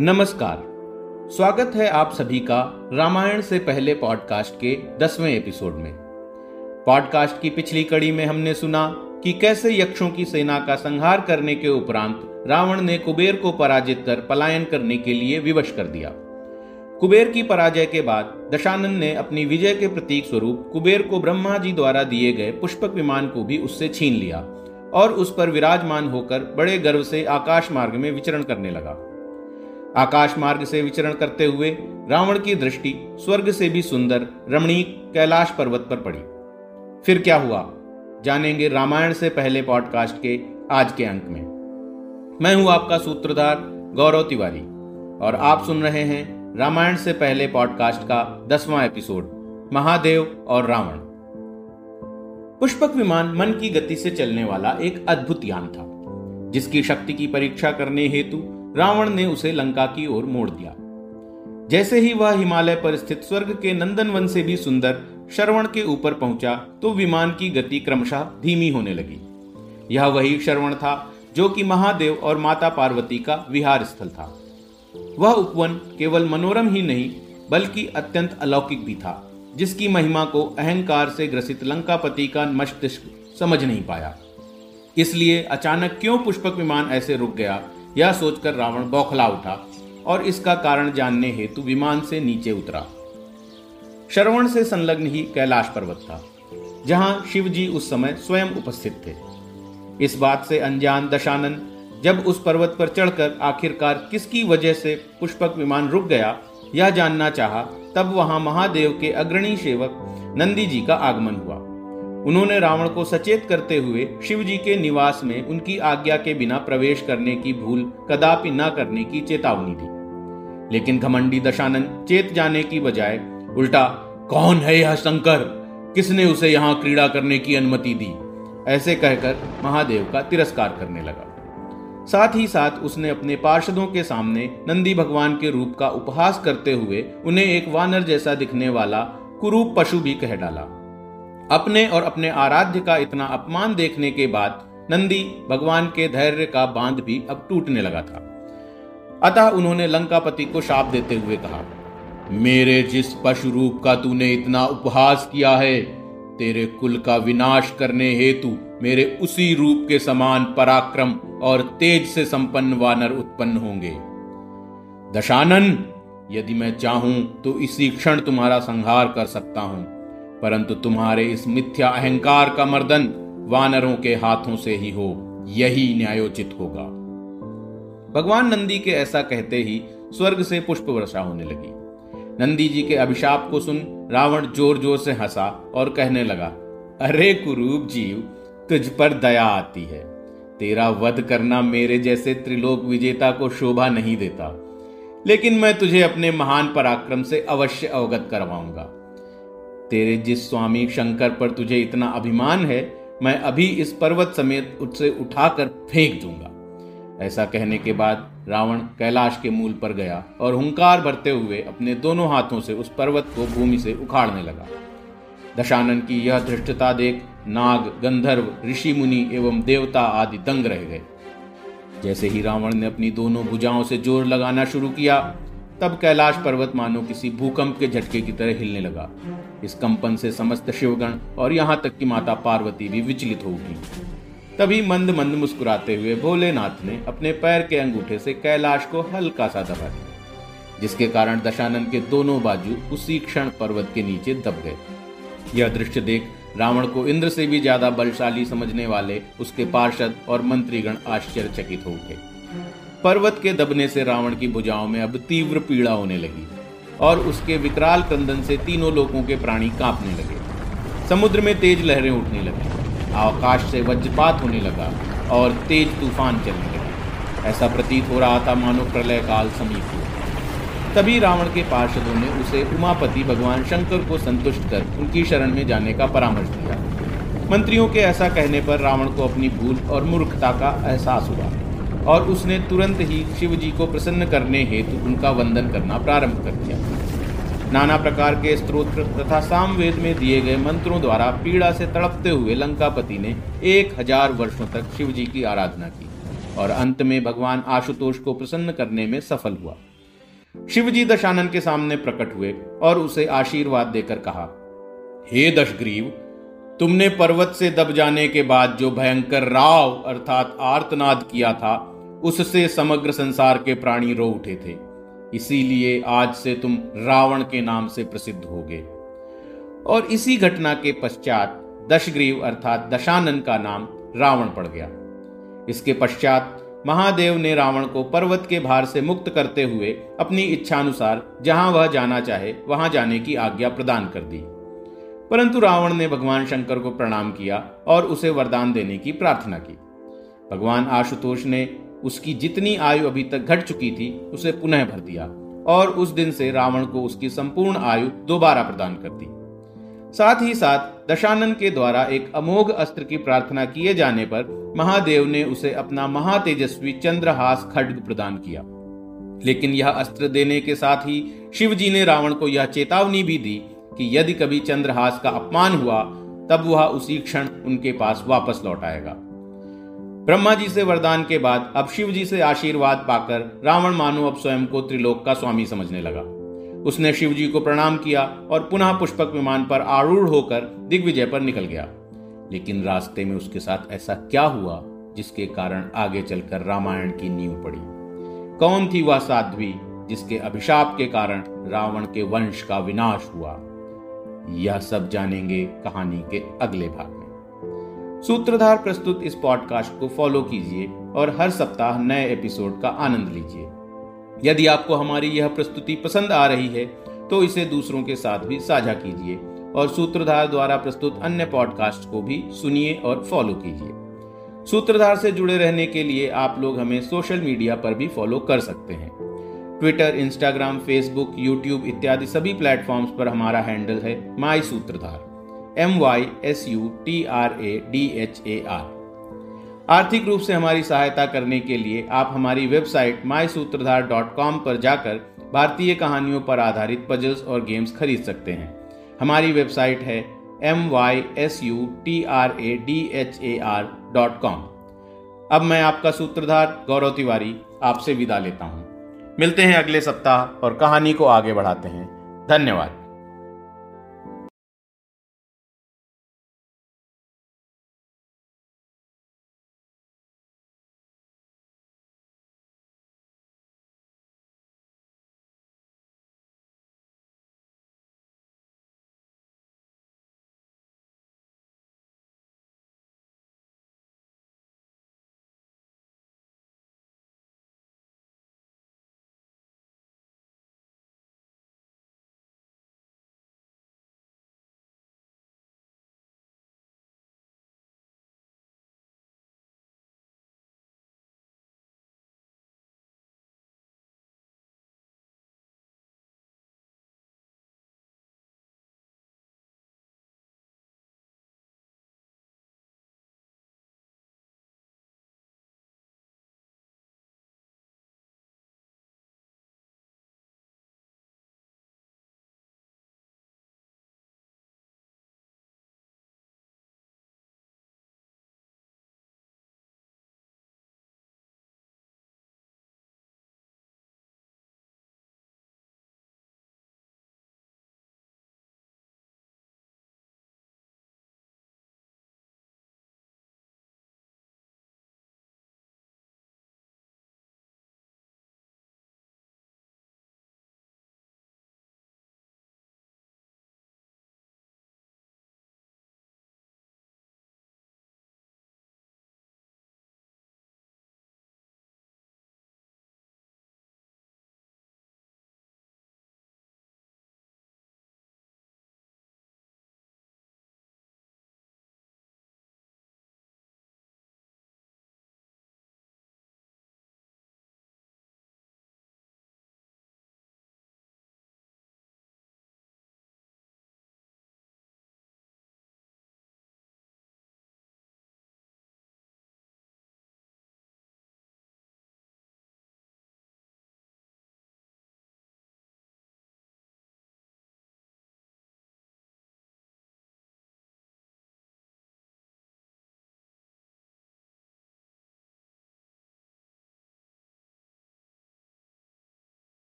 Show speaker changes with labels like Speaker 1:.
Speaker 1: नमस्कार। स्वागत है आप सभी का रामायण से पहले पॉडकास्ट के दसवें एपिसोड में। पॉडकास्ट की पिछली कड़ी में हमने सुना कि कैसे यक्षों की सेना का संहार करने के उपरांत रावण ने कुबेर को पराजित कर पलायन करने के लिए विवश कर दिया। कुबेर की पराजय के बाद दशानन ने अपनी विजय के प्रतीक स्वरूप कुबेर को ब्रह्मा जी द्वारा दिए गए पुष्पक विमान को भी उससे छीन लिया और उस पर विराजमान होकर बड़े गर्व से आकाश मार्ग में विचरण करने लगा। आकाश मार्ग से विचरण करते हुए रावण की दृष्टि स्वर्ग से भी सुंदर रमणीक कैलाश पर्वत पर पड़ी। फिर क्या हुआ? जानेंगे रामायण से पहले पॉडकास्ट के आज के अंक में। मैं हूँ आपका सूत्रधार गौरव तिवारी, और आप सुन रहे हैं रामायण से पहले पॉडकास्ट का दसवां एपिसोड, महादेव और रावण। पुष्पक विमान मन की गति से चलने वाला एक अद्भुत यान था, जिसकी शक्ति की परीक्षा करने हेतु रावण ने उसे लंका की ओर मोड़ दिया। जैसे ही वह हिमालय पर स्थित स्वर्ग के नंदन वन से भी सुंदर श्रवण के ऊपर पहुँचा तो विमान की गति क्रमशः धीमी होने लगी। यह वही श्रवण था जो कि महादेव और माता पार्वती का विहार स्थल था। वह उपवन केवल मनोरम ही नहीं, बल्कि अत्यंत अलौकिक भी था, जिसकी महिमा को अहंकार से ग्रसित लंकापति का मस्तिष्क समझ नहीं पाया। इसलिए अचानक क्यों पुष्पक विमान ऐसे रुक गया यह सोचकर रावण बौखला उठा और इसका कारण जानने हेतु विमान से नीचे उतरा। श्रवण से संलग्न ही कैलाश पर्वत था, जहाँ शिवजी उस समय स्वयं उपस्थित थे। इस बात से अनजान दशानन जब उस पर्वत पर चढ़कर आखिरकार किसकी वजह से पुष्पक विमान रुक गया यह जानना चाहा, तब वहाँ महादेव के अग्रणी सेवक नंदी जी का आगमन हुआ। उन्होंने रावण को सचेत करते हुए शिव जी के निवास में उनकी आज्ञा के बिना प्रवेश करने की भूल कदापि न करने की चेतावनी दी। लेकिन घमंडी दशानंद चेत जाने की बजाय उल्टा, कौन है यह शंकर? किसने उसे यहाँ क्रीड़ा करने की अनुमति दी? ऐसे कहकर महादेव का तिरस्कार करने लगा। साथ ही साथ उसने अपने पार्षदों के सामने नंदी भगवान के रूप का उपहास करते हुए उन्हें एक वानर जैसा दिखने वाला कुरूप पशु भी कह डाला। अपने और अपने आराध्य का इतना अपमान देखने के बाद नंदी भगवान के धैर्य का बाँध भी अब टूटने लगा था। अतः उन्होंने लंकापति को शाप देते हुए कहा, मेरे जिस पशु रूप का तूने इतना उपहास किया है, तेरे कुल का विनाश करने हेतु मेरे उसी रूप के समान पराक्रम और तेज से संपन्न वानर उत्पन्न होंगे। दशानन, यदि मैं चाहूँ तो इसी क्षण तुम्हारा संहार कर सकता हूँ। परंतु तुम्हारे इस मिथ्या अहंकार का मर्दन वानरों के हाथों से ही हो, यही न्यायोचित होगा। भगवान नंदी के ऐसा कहते ही स्वर्ग से पुष्प वर्षा होने लगी। नंदी जी के अभिशाप को सुन रावण ज़ोर ज़ोर से हंसा और कहने लगा, अरे कुरूप जीव, तुझ पर दया आती है। तेरा वध करना मेरे जैसे त्रिलोक विजेता को शोभा नहीं देता। लेकिन मैं तुझे अपने महान पराक्रम से अवश्य अवगत करवाऊँगा। तेरे जिस स्वामी शंकर पर तुझे इतना अभिमान है, मैं अभी इस पर्वत समेत उससे उठाकर फेंक दूँगा। ऐसा कहने के बाद रावण कैलाश के मूल पर गया और हुंकार भरते हुए अपने दोनों हाथों से उस पर्वत को भूमि से उखाड़ने लगा। दशानन की यह धृष्टता देख नाग, गंधर्व, ऋषि मुनि एवं देवता आदि दंग रह गए। जैसे ही रावण ने अपनी दोनों भुजाओं से ज़ोर लगाना शुरू किया तब कैलाश पर्वत मानो किसी भूकंप के झटके की तरह हिलने लगा। इस कंपन से समस्त शिवगण और यहाँ तक कि माता पार्वती भी विचलित हो उठी। तभी मंद मंद मुस्कुराते हुए भोलेनाथ ने अपने पैर के अंगूठे से कैलाश को हल्का सा दबा दिया, जिसके कारण दशानंद के दोनों बाजू उसी क्षण पर्वत के नीचे दब गए। यह दृश्य देख रावण को इंद्र से भी ज़्यादा बलशाली समझने वाले उसके पार्षद और मंत्रीगण आश्चर्यचकित हो उठे। पर्वत के दबने से रावण की भुजाओं में अब तीव्र पीड़ा होने लगी और उसके विकराल क्रंदन से तीनों लोगों के प्राणी कांपने लगे। समुद्र में तेज लहरें उठने लगी, आकाश से वज्रपात होने लगा और तेज तूफ़ान चलने लगे। ऐसा प्रतीत हो रहा था मानो प्रलय काल समीप हो तभी रावण के पार्षदों ने उसे उमापति भगवान शंकर को संतुष्ट कर उनकी शरण में जाने का परामर्श दिया। मंत्रियों के ऐसा कहने पर रावण को अपनी भूल और मूर्खता का एहसास हुआ। और उसने तुरंत ही शिव जी को प्रसन्न करने हेतु उनका वंदन करना प्रारंभ कर दिया। नाना प्रकार के स्त्रोत्र तथा सामवेद में दिए गए मंत्रों द्वारा पीड़ा से तड़पते हुए लंकापति ने एक हज़ार वर्षों तक शिव जी की आराधना की और अंत में भगवान आशुतोष को प्रसन्न करने में सफल हुआ। शिवजी दशानन के सामने प्रकट हुए और उसे आशीर्वाद देकर कहा, हे दशग्रीव, तुमने पर्वत से दब जाने के बाद जो भयंकर राव अर्थात आर्तनाद किया था उससे समग्र संसार के प्राणी रो उठे थे। इसीलिए आज से तुम रावण के नाम से प्रसिद्ध होगे। और इसी घटना के पश्चात दशग्रीव अर्थात दशानन का नाम रावण पड़ गया। इसके पश्चात महादेव ने रावण को पर्वत के भार से मुक्त करते हुए अपनी इच्छानुसार जहाँ वह जाना चाहे, वहाँ जाने की आज्ञा प्रदान कर दी। परंतु रावण ने भगवान शंकर को प्रणाम किया और उसे वरदान देने की प्रार्थना की। भगवान आशुतोष ने उसकी जितनी आयु अभी तक घट चुकी थी, उसे पुनः भर दिया और उस दिन से रावण को उसकी संपूर्ण आयु दोबारा प्रदान कर दी। साथ ही साथ, दशानन के द्वारा एक अमोघ अस्त्र की प्रार्थना किए जाने पर महादेव ने उसे अपना महातेजस्वी चंद्रहास खड्ग प्रदान किया। लेकिन यह अस्त्र देने के साथ ही शिव जी ने रावण को यह चेतावनी भी दी कि यदि कभी चंद्रहास का अपमान हुआ, तब वह उसी क्षण उनके पास वापस लौट आएगा। ब्रह्मा जी से वरदान के बाद अब शिव जी से आशीर्वाद पाकर रावण मानो अब स्वयं को त्रिलोक का स्वामी समझने लगा। उसने शिव जी को प्रणाम किया और पुनः पुष्पक विमान पर आरूढ़ होकर दिग्विजय पर निकल गया। लेकिन रास्ते में उसके साथ ऐसा क्या हुआ जिसके कारण आगे चलकर रामायण की नींव पड़ी? कौन थी वह साध्वी जिसके अभिशाप के कारण रावण के वंश का विनाश हुआ? यह सब जानेंगे कहानी के अगले भाग में। सूत्रधार प्रस्तुत इस पॉडकास्ट को फॉलो कीजिए और हर सप्ताह नए एपिसोड का आनंद लीजिए। यदि आपको हमारी यह प्रस्तुति पसंद आ रही है तो इसे दूसरों के साथ भी साझा कीजिए और सूत्रधार द्वारा प्रस्तुत अन्य पॉडकास्ट को भी सुनिए और फॉलो कीजिए। सूत्रधार से जुड़े रहने के लिए आप लोग हमें सोशल मीडिया पर भी फॉलो कर सकते हैं। ट्विटर, इंस्टाग्राम, फेसबुक, यूट्यूब इत्यादि सभी प्लेटफॉर्म्स पर हमारा हैंडल है my Sutradhar. M Y S U T R A D H A R आर्थिक रूप से हमारी सहायता करने के लिए आप हमारी वेबसाइट माई सूत्रधार डॉट कॉम पर जाकर भारतीय कहानियों पर आधारित पजल्स और गेम्स खरीद सकते हैं। हमारी वेबसाइट है M Y S U T R A D H A R dot com अब मैं आपका सूत्रधार गौरव तिवारी आपसे विदा लेता हूँ। मिलते हैं अगले सप्ताह और कहानी को आगे बढ़ाते हैं। धन्यवाद।